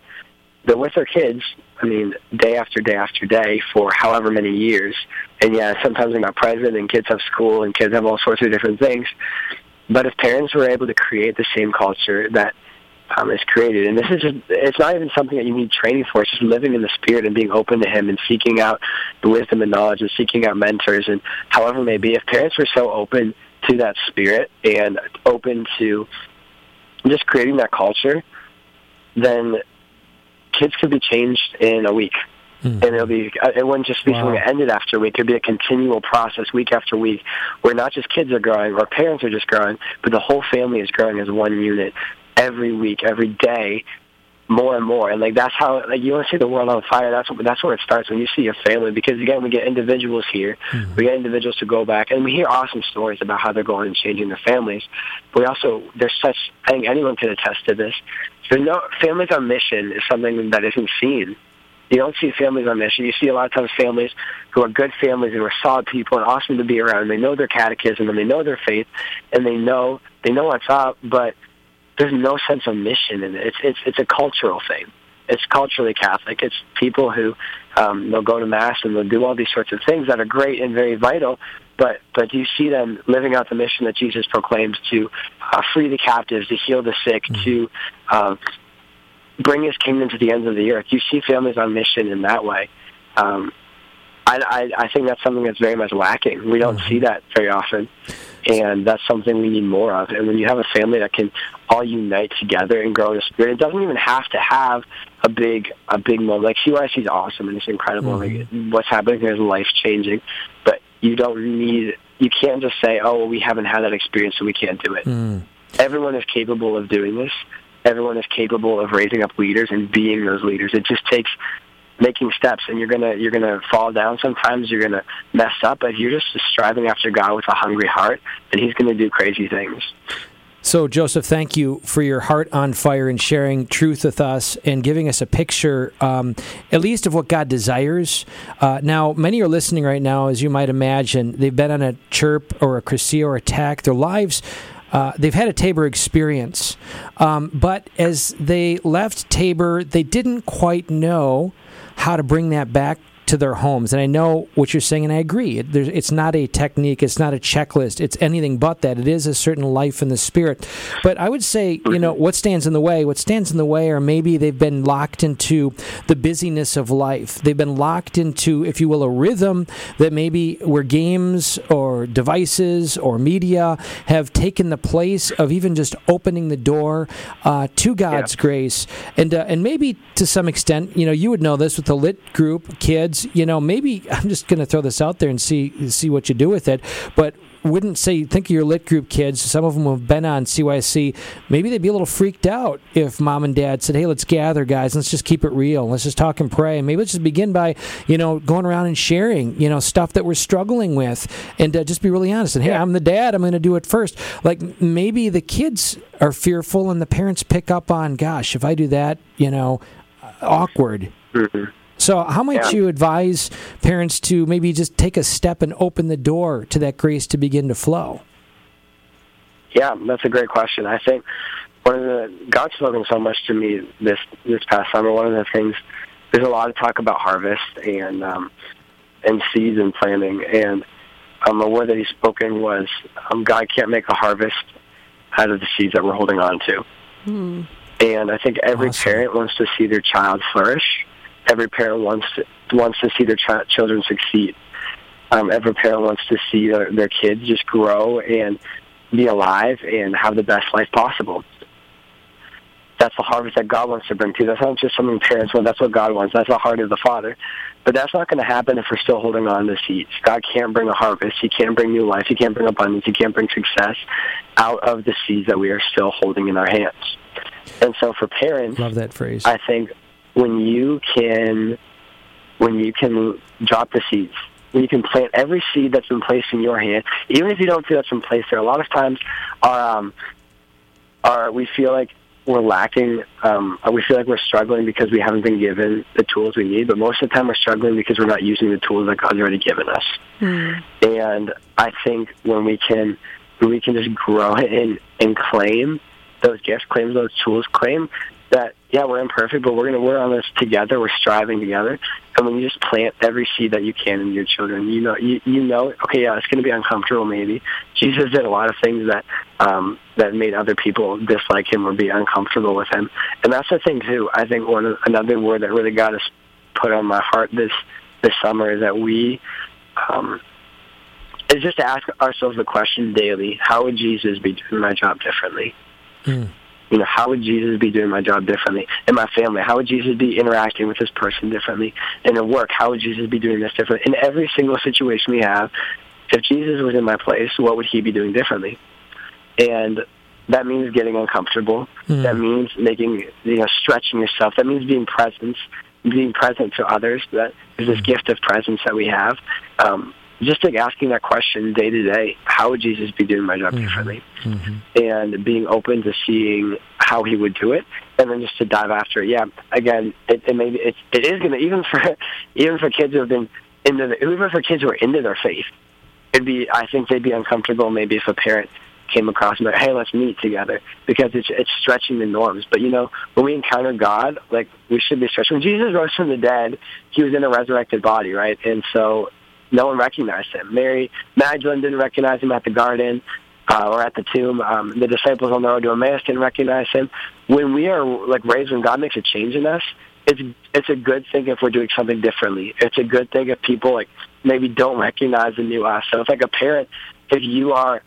they're with their kids. I mean, day after day after day for however many years. And yeah, sometimes they're not present, and kids have school, and kids have all sorts of different things. But if parents were able to create the same culture that um, is created, and this is just, it's not even something that you need training for. It's just living in the spirit and being open to Him and seeking out the wisdom and knowledge and seeking out mentors and however it may be. If parents were so open to that spirit and open to just creating that culture, then kids could be changed in a week. And it'll be, uh, it wouldn't just be Wow. something that ended after a week. It'd be a continual process week after week where not just kids are growing or parents are just growing, but the whole family is growing as one unit every week, every day, more and more. And like that's how like you want to see the world on fire. That's what, that's where it starts when you see your family. Because again, we get individuals here, mm-hmm. we get individuals to go back, and we hear awesome stories about how they're going and changing their families. But we also there's such I think anyone can attest to this. There's no families on mission is something that isn't seen. You don't see families on mission. You see a lot of times families who are good families and are solid people and awesome to be around. They know their catechism and they know their faith and they know they know what's up, but there's no sense of mission in it. It's it's it's a cultural thing. It's culturally Catholic. It's people who um, they'll go to mass and they'll do all these sorts of things that are great and very vital. But but you see them living out the mission that Jesus proclaims to uh, free the captives, to heal the sick, to uh, bring His kingdom to the ends of the earth. You see families on mission in that way. Um, I, I I think that's something that's very much lacking. We don't see that very often and that's something we need more of. And when you have a family that can all unite together and grow in the spirit, it doesn't even have to have a big a big moment. Like CYSC is awesome and it's incredible. Like what's happening here is life changing, but you don't need. You can't just say, "Oh, well, we haven't had that experience, so we can't do it." Mm. Everyone is capable of doing this. Everyone is capable of raising up leaders and being those leaders. It just takes making steps and you're gonna you're gonna fall down sometimes you're gonna mess up but if you're just striving after god with a hungry heart then he's gonna do crazy things So, Joseph, thank you for your heart on fire and sharing truth with us and giving us a picture, um, at least, of what God desires. Uh, now, many are listening right now, as you might imagine. They've been on a CRHP or a Cursillo or a TEC. Their lives. Uh, they've had a Tabor experience, um, but as they left Tabor, they didn't quite know how to bring that back to their homes. And I know what you're saying, and I agree. It, there's, it's not a technique, it's not a checklist, it's anything but that. It is a certain life in the spirit. But I would say, you know, what stands in the way? What stands in the way are maybe they've been locked into the busyness of life. They've been locked into, if you will, a rhythm that maybe where games or devices or media have taken the place of even just opening the door uh, to God's grace. And, uh, and maybe to some extent, you know, you would know this with the lit group, kids, you know, maybe I'm just going to throw this out there and see see what you do with it. But wouldn't say think of your lit group kids. Some of them have been on CYSC. Maybe they'd be a little freaked out if mom and dad said, "Hey, let's gather, guys. Let's just keep it real. Let's just talk and pray. Maybe let's just begin by, you know, going around and sharing, you know, stuff that we're struggling with, and uh, just be really honest. And hey, I'm the dad. I'm going to do it first. Like maybe the kids are fearful, and the parents pick up on, gosh, if I do that, you know, awkward. So, how might Yeah. you advise parents to maybe just take a step and open the door to that grace to begin to flow? Yeah, that's a great question. I think one of the God's spoken so much to me this this past summer. One of the things there's a lot of talk about harvest and um, and seeds and planting, and um, a word that He's spoken was, um, God can't make a harvest out of the seeds that we're holding on to. And I think every Awesome. parent wants to see their child flourish. Every parent wants to, wants to see their chi- children succeed. Um, every parent wants to see their, their kids just grow and be alive and have the best life possible. That's the harvest that God wants to bring to. That's not just something parents want. That's what God wants. That's the heart of the Father. But that's not going to happen if we're still holding on to seeds. God can't bring a harvest. He can't bring new life. He can't bring abundance. He can't bring success out of the seeds that we are still holding in our hands. And so for parents, Love that phrase. I think when you can when you can drop the seeds, when you can plant every seed that's been placed in your hand, even if you don't feel that's been placed there. A lot of times, our um, our we feel like we're lacking. Um, we feel like we're struggling because we haven't been given the tools we need. But most of the time, we're struggling because we're not using the tools that God's already given us. And I think when we can when we can just grow and and claim those gifts, claim those tools, claim that yeah, we're imperfect, but we're gonna work on this together. We're striving together, and when you just plant every seed that you can in your children, you know, you you know, okay, yeah, it's gonna be uncomfortable. Maybe Jesus did a lot of things that um, that made other people dislike him or be uncomfortable with him, and that's the thing too. I think one another word that really got us put on my heart this this summer is that we. Um, is just to ask ourselves the question daily: How would Jesus be doing my job differently? You know, how would Jesus be doing my job differently? In my family, how would Jesus be interacting with this person differently? In at work, how would Jesus be doing this differently? In every single situation we have, if Jesus was in my place, what would he be doing differently? And that means getting uncomfortable. That means making, you know, stretching yourself. That means being present, being present to others. That is this gift of presence that we have. Um, just like asking that question day to day, how would Jesus be doing my job mm-hmm. differently? Mm-hmm. And being open to seeing how he would do it, and then just to dive after it. Yeah, again, it, it maybe it, it is gonna even for even for kids who have been into the, even for kids who are into their faith, it'd be I think they'd be uncomfortable maybe if a parent came across and like, hey, let's meet together because it's it's stretching the norms. But you know, when we encounter God, like we should be stretching. When Jesus rose from the dead, he was in a resurrected body, right? And so no one recognized him. Mary Magdalene didn't recognize him at the garden uh, or at the tomb. Um, the disciples on the road to Emmaus didn't recognize him. When we are like raised, when God makes a change in us, it's it's a good thing if we're doing something differently. It's a good thing if people like maybe don't recognize the new us. So if like a parent, if you are,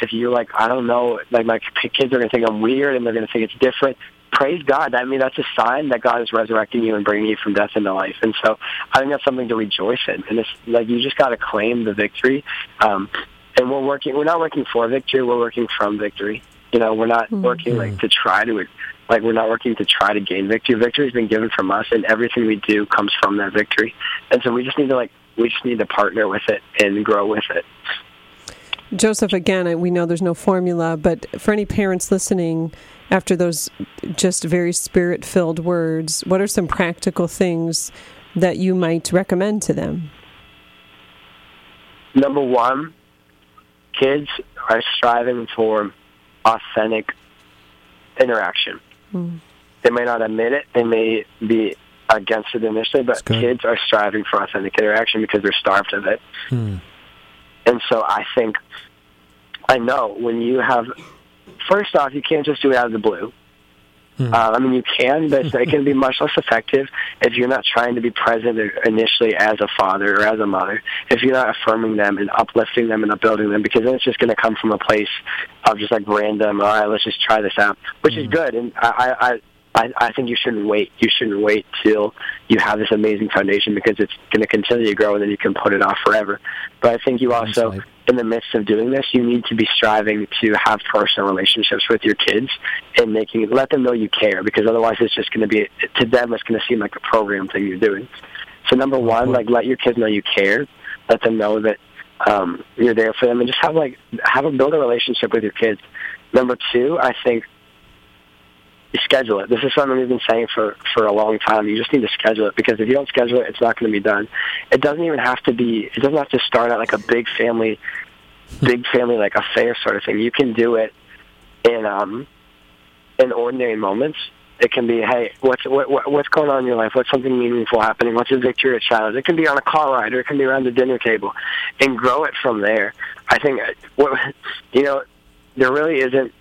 if you're like I don't know, like my kids are gonna think I'm weird and they're gonna think it's different. Praise God. I mean, that's a sign that God is resurrecting you and bringing you from death into life. And so I think that's something to rejoice in. And it's like you just got to claim the victory. Um, and we're working. We're not working for victory. We're working from victory. You know, we're not working like to try to like we're not working to try to gain victory. Victory has been given from us, and everything we do comes from that victory. And so we just need to like we just need to partner with it and grow with it. Joseph, again, we know there's no formula, but for any parents listening after those just very spirit filled words, what are some practical things that you might recommend to them? Number one, kids are striving for authentic interaction. Mm. They may not admit it. They may be against it initially, but kids are striving for authentic interaction because they're starved of it. Hmm. And so I think, I know when you have, first off, you can't just do it out of the blue. Uh, I mean, you can, but it can be much less effective if you're not trying to be present initially as a father or as a mother. If you're not affirming them and uplifting them and upbuilding them, because then it's just going to come from a place of just like random. All right, let's just try this out, which is good. And I, I, I, I think you shouldn't wait. You shouldn't wait till you have this amazing foundation because it's going to continue to grow, and then you can put it off forever. But I think you also, right. in the midst of doing this, you need to be striving to have personal relationships with your kids and making let them know you care because otherwise it's just going to be to them it's going to seem like a program thing you're doing. So number one, like let your kids know you care. Let them know that um, you're there for them, and just have like have a build a relationship with your kids. Number two, I think you schedule it. This is something we've been saying for for a long time. You just need to schedule it because if you don't schedule it, it's not going to be done. It doesn't even have to be. It doesn't have to start at like a big family, big family like affair sort of thing. You can do it in um in ordinary moments It can be, hey, what's what, what, what's going on in your life? What's something meaningful happening? What's a victory at challenge? It can be on a car ride, or it can be around the dinner table, and grow it from there. I think, uh, what you know, there really isn't.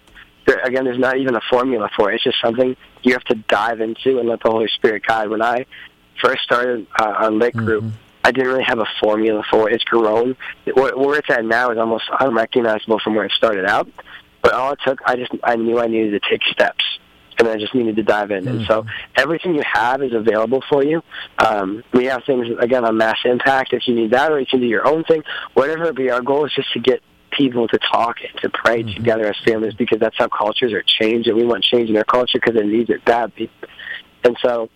There, again, there's not even a formula for it. It's just something you have to dive into and let the Holy Spirit guide. When I first started uh, on Lit Group, Mm-hmm. I didn't really have a formula for it. It's grown. Where, where it's at now is almost unrecognizable from where it started out. But all it took, I just I knew I needed to take steps, and I just needed to dive in. And so everything you have is available for you. Um, we have things again on Mass Impact if you need that, or you can do your own thing. Whatever it be, our goal is just to get people to talk and to pray together as families because that's how cultures are changed, and we want change in our culture because it needs it badly. And so,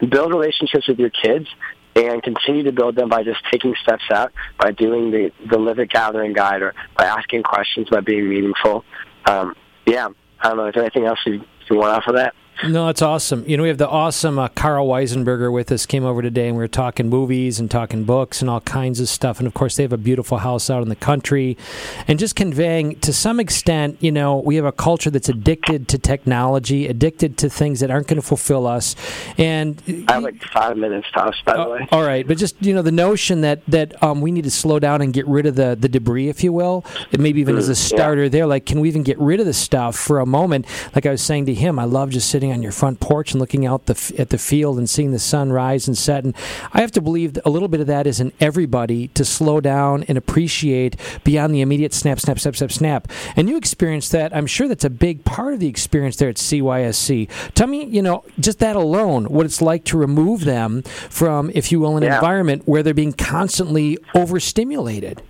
build relationships with your kids and continue to build them by just taking steps out, by doing the the Live It Gathering guide, or by asking questions, by being meaningful. Um, yeah, I don't know. Is there anything else you, you want off of that? No, it's awesome. You know, we have the awesome uh, Carl Weisenberger with us. Came over today, and we were talking movies and talking books and all kinds of stuff. And of course, they have a beautiful house out in the country, and just conveying to some extent. You know, we have a culture that's addicted to technology, addicted to things that aren't going to fulfill us. And I have like five minutes tops, by the uh, way. all right, but just you know the notion that that um, we need to slow down and get rid of the the debris, if you will, and maybe even as a starter there. Like, can we even get rid of the stuff for a moment? Like I was saying to him, I love just sitting on your front porch and looking out the at the field and seeing the sun rise and set. And I have to believe a little bit of that is in everybody to slow down and appreciate beyond the immediate snap, snap, snap, snap, snap. And you experienced that. I'm sure that's a big part of the experience there at CYSC. Tell me, you know, just that alone, what it's like to remove them from, if you will, an Yeah. environment where they're being constantly overstimulated.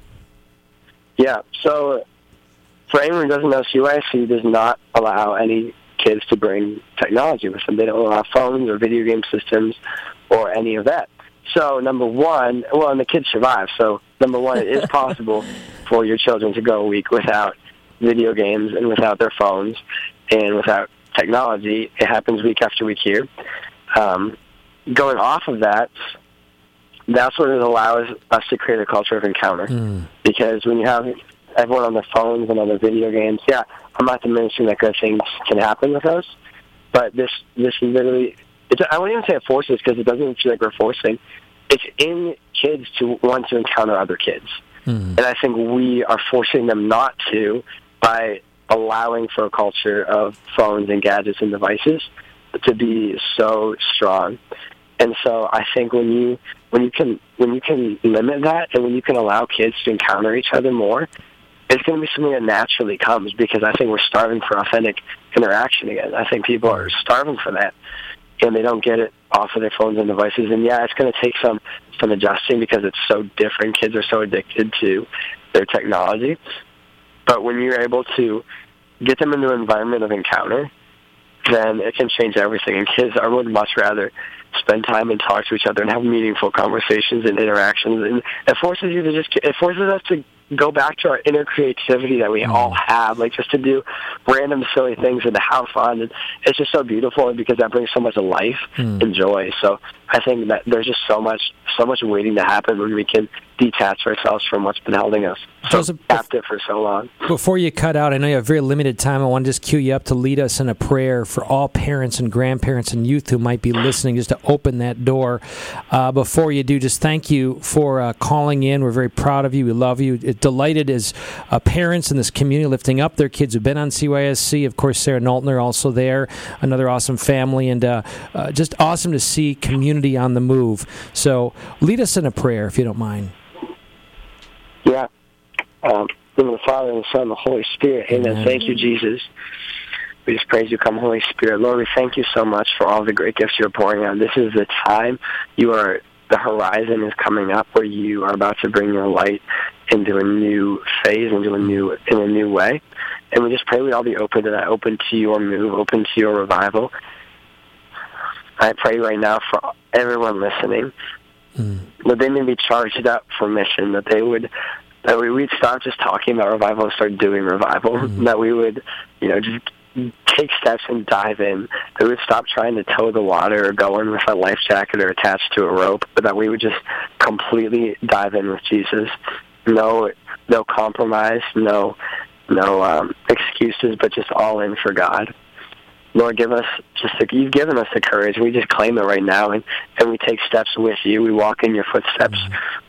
Yeah. So, for anyone who doesn't know, CYSC does not allow any kids to bring technology with them. They don't allow phones or video game systems or any of that. So, number one, well, and the kids survive. So, number one, it is possible for your children to go a week without video games and without their phones and without technology. It happens week after week here. Um, going off of that, that's what it allows us to create a culture of encounter. Because when you have everyone on their phones and on their video games, yeah, I'm not diminishing that good things can happen with us, but this this literally, it's, I wouldn't even say it forces because it doesn't feel like we're forcing. It's in kids to want to encounter other kids, mm-hmm. and I think we are forcing them not to by allowing for a culture of phones and gadgets and devices to be so strong. And so I think when you when you can when you can limit that and when you can allow kids to encounter each other more, it's going to be something that naturally comes because I think we're starving for authentic interaction again. I think people are starving for that, and they don't get it off of their phones and devices. And yeah, it's going to take some some adjusting because it's so different. Kids are so addicted to their technology, but when you're able to get them into an environment of encounter, then it can change everything. And kids, I would much rather spend time and talk to each other and have meaningful conversations and interactions. And it forces you to just, it forces us to go back to our inner creativity that we mm. all have, like just to do random silly things and to have fun. And it's just so beautiful because that brings so much life mm. and joy. So I think that there's just so much, so much waiting to happen when we can detach ourselves from what's been holding us so Joseph, captive for so long. Before you cut out, I know you have very limited time. I want to just cue you up to lead us in a prayer for all parents and grandparents and youth who might be listening, just to open that door. Uh, before you do, just thank you for uh, calling in. We're very proud of you. We love you. It, delighted as uh, parents in this community lifting up their kids who've been on CYSC. Of course, Sarah Knowltner also there, another awesome family, and uh, uh, just awesome to see community on the move. So lead us in a prayer, if you don't mind. Yeah. Um, in the Father and the Son and the Holy Spirit. Amen. Amen. Thank you, Jesus. We just praise you, come Holy Spirit. Lord, we thank you so much for all the great gifts you're pouring out. This is the time you are the horizon is coming up where you are about to bring your light into a new phase, into a new in a new way. And we just pray we all be open to that, open to your move, open to your revival. I pray right now for everyone listening. That they may be charged up for mission, that they would that we, we'd stop just talking about revival and start doing revival, that we would, you know, just take steps and dive in, that we would stop trying to tow the water or go in with a life jacket or attached to a rope, but that we would just completely dive in with Jesus. No no compromise, no no um, excuses, but just all in for God. Lord, give us just the, you've given us the courage. We just claim it right now, and and we take steps with you. We walk in your footsteps.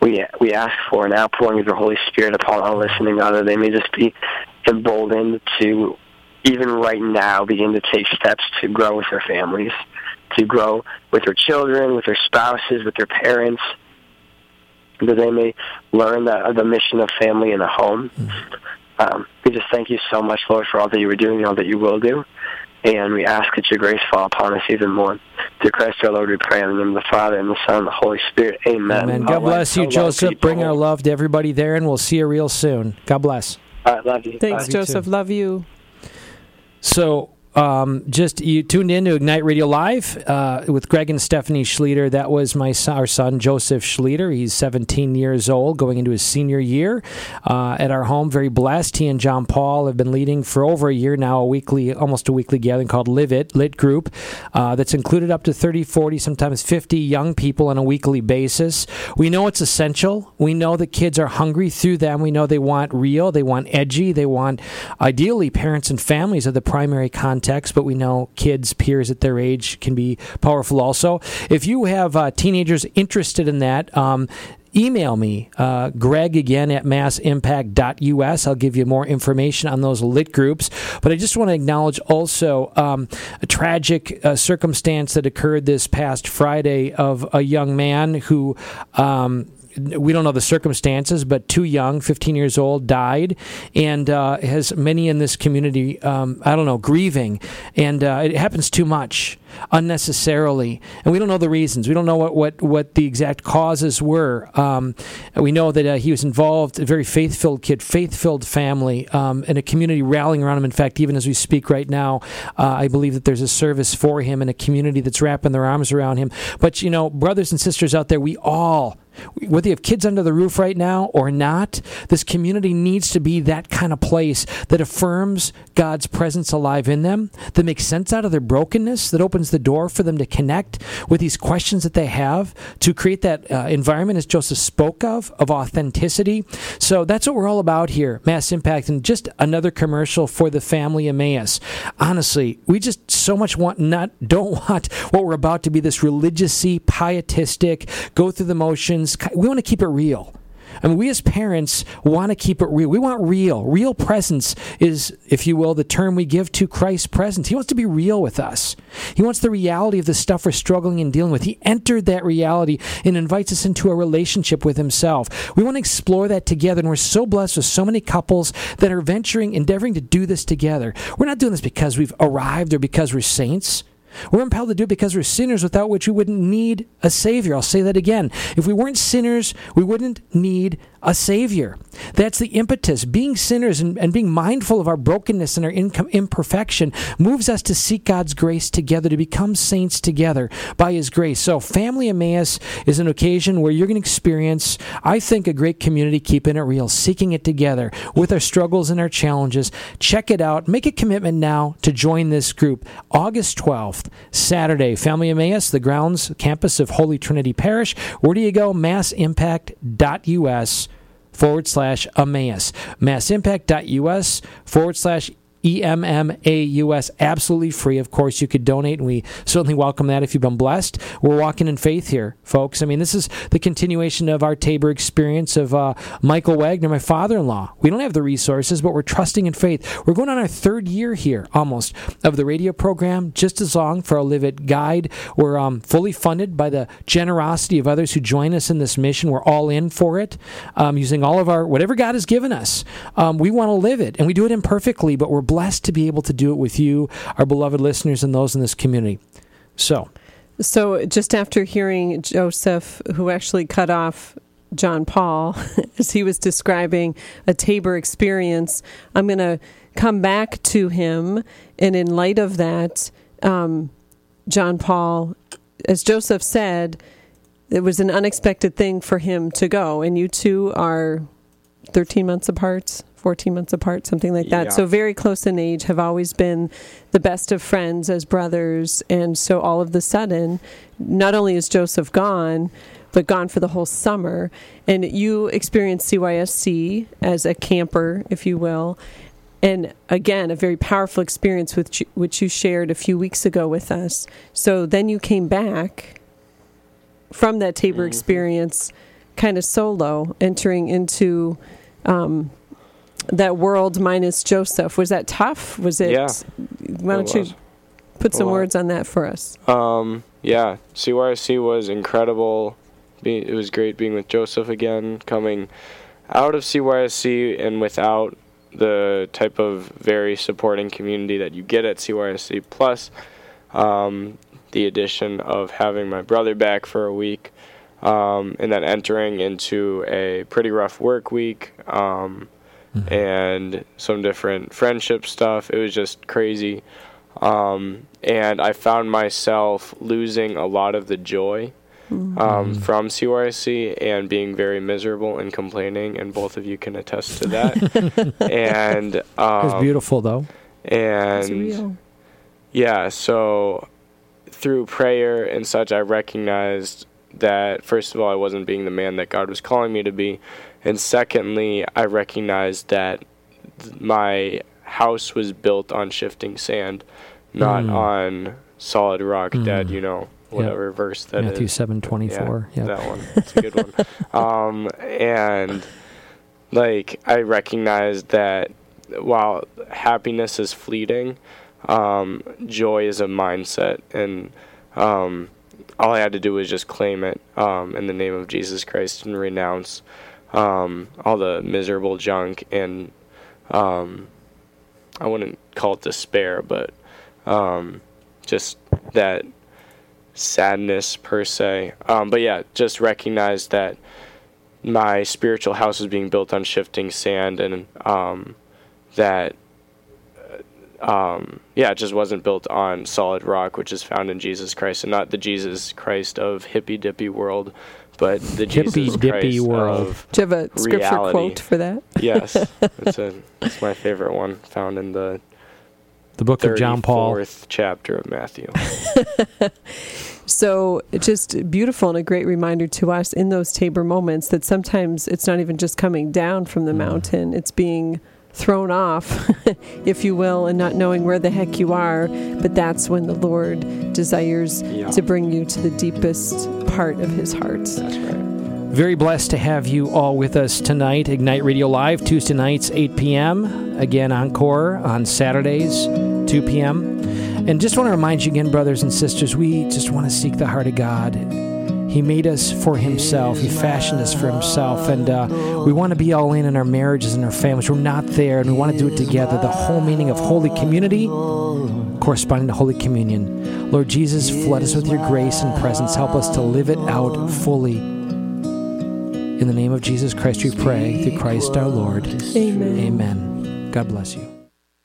We we ask for an outpouring of your Holy Spirit upon all listening, God, that they may just be emboldened to even right now begin to take steps to grow with their families, to grow with their children, with their spouses, with their parents, that they may learn the, the mission of family in the home. Um, we just thank you so much, Lord, for all that you were doing and all that you will do. And we ask that your grace fall upon us even more. Through Christ our Lord, we pray in the name of the Father, and the Son, and the Holy Spirit. Amen. Amen. God All right. bless you, I Joseph. Bring our love to everybody there, and we'll see you real soon. God bless. All right, love you. Thanks, Bye. Joseph. Love you. So, um, just you tuned in to Ignite Radio Live uh, with Greg and Stephanie Schlueter. That was my son, our son Joseph Schlueter. He's 17 years old, going into his senior year uh, at our home. Very blessed. He and John Paul have been leading for over a year now, a weekly, almost a weekly gathering called Live It Lit Group. Uh, that's included up to 30, 40, sometimes 50 young people on a weekly basis. We know it's essential. We know that kids are hungry through them. We know they want real, they want edgy, they want ideally parents and families are the primary context, but we know kids, peers at their age can be powerful also. If you have uh, teenagers interested in that, um, email me, uh, Greg again at massimpact.us. I'll give you more information on those lit groups. But I just want to acknowledge also um, a tragic uh, circumstance that occurred this past Friday of a young man who. Um, we don't know the circumstances, but too young, 15 years old, died, and uh, has many in this community, um, I don't know, grieving. And uh, it happens too much unnecessarily. And we don't know the reasons. We don't know what, what, what the exact causes were. Um, we know that uh, he was involved, a very faith filled kid, faith filled family, um, and a community rallying around him. In fact, even as we speak right now, uh, I believe that there's a service for him and a community that's wrapping their arms around him. But, you know, brothers and sisters out there, we all whether you have kids under the roof right now or not, this community needs to be that kind of place that affirms God's presence alive in them, that makes sense out of their brokenness, that opens the door for them to connect with these questions that they have, to create that uh, environment, as Joseph spoke of, of authenticity. So that's what we're all about here, Mass Impact, and just another commercial for the family Emmaus. Honestly, we just so much want not don't want what we're about to be this religiousy, pietistic, go through the motions. We want to keep it real. I mean, we as parents want to keep it real. We want real. Real presence is, if you will, the term we give to Christ's presence. He wants to be real with us. He wants the reality of the stuff we're struggling and dealing with. He entered that reality and invites us into a relationship with Himself. We want to explore that together, and we're so blessed with so many couples that are venturing, endeavoring to do this together. We're not doing this because we've arrived or because we're saints. We're impelled to do it because we're sinners without which we wouldn't need a Savior. I'll say that again. If we weren't sinners, we wouldn't need a Savior. That's the impetus. Being sinners and, and being mindful of our brokenness and our imperfection moves us to seek God's grace together, to become saints together by His grace. So, Family Emmaus is an occasion where you're going to experience, I think, a great community keeping it real, seeking it together with our struggles and our challenges. Check it out. Make a commitment now to join this group. August 12th, Saturday, Family Emmaus, the grounds campus of Holy Trinity Parish. Where do you go? Massimpact.us forward slash Emmaus. Massimpact.us forward slash EMMAUS, absolutely free. Of course, you could donate, and we certainly welcome that if you've been blessed. We're walking in faith here, folks. I mean, this is the continuation of our Tabor experience of uh, Michael Wagner, my father in law. We don't have the resources, but we're trusting in faith. We're going on our third year here, almost, of the radio program, just as long for our Live It guide. We're um, fully funded by the generosity of others who join us in this mission. We're all in for it, um, using all of our, whatever God has given us. Um, we want to live it, and we do it imperfectly, but we're blessed to be able to do it with you, our beloved listeners, and those in this community. So, So, just after hearing Joseph, who actually cut off John Paul as he was describing a Tabor experience, I'm going to come back to him. And in light of that, um, John Paul, as Joseph said, it was an unexpected thing for him to go. And you two are 13 months apart, 14 months apart, something like that. Yeah. So very close in age, have always been the best of friends as brothers. And so all of the sudden, not only is Joseph gone, but gone for the whole summer. And you experienced CYSC as a camper, if you will. and again, a very powerful experience with which you shared a few weeks ago with us. So then you came back from that Tabor Mhm. experience, kind of solo, entering into um, that world minus Joseph. Was that tough? Was it? Yeah, Why don't you put some words on that for us? Um, yeah, CYSC was incredible. It was great being with Joseph again, coming out of CYSC and without the type of very supporting community that you get at CYSC. Plus, um, the addition of having my brother back for a week, um, and then entering into a pretty rough work week. Um, and some different friendship stuff. It was just crazy. Um, and I found myself losing a lot of the joy um, from CYSC and being very miserable and complaining, and both of you can attest to that. and It was um, beautiful, though. And real. yeah, so through prayer and such, I recognized that, first of all, I wasn't being the man that God was calling me to be. And secondly, I recognized that th- my house was built on shifting sand, not Mm. on solid rock, Mm. Dad, you know, whatever verse that is. Matthew seven twenty four. Yeah, Yeah. that one. It's a good one. Um, and like I recognized that while happiness is fleeting, um, joy is a mindset, and um, all I had to do was just claim it um, in the name of Jesus Christ and renounce um, all the miserable junk and um, I wouldn't call it despair, but um, just that sadness per se. Um, but yeah, just recognize that my spiritual house is being built on shifting sand, and um, that uh, um, yeah, it just wasn't built on solid rock, which is found in Jesus Christ, and not the Jesus Christ of hippy dippy world, but the Jesus Hippy-dippy Christ world. of Do you have a scripture reality. quote for that? yes, it's a it's my favorite one found in the The book of John Paul. fourth chapter of Matthew. So just beautiful and a great reminder to us in those Tabor moments that sometimes it's not even just coming down from Mm. the mountain, it's being thrown off, if you will, and not knowing where the heck you are. But that's when the Lord desires Yeah. to bring you to the deepest part of his heart. That's right. Very blessed to have you all with us tonight. Ignite Radio Live, Tuesday nights, 8 p.m. Again, Encore on Saturdays, 2 p.m. And just want to remind you again, brothers and sisters, we just want to seek the heart of God. He made us for Himself, He fashioned us for Himself. And uh, we want to be all in in our marriages and our families. We're not there, and we want to do it together. The whole meaning of Holy Community corresponding to Holy Communion. Lord Jesus, flood us with your grace and presence. Help us to live it out fully. In the name of Jesus Christ, we pray through Christ our Lord. Amen. Amen. God bless you.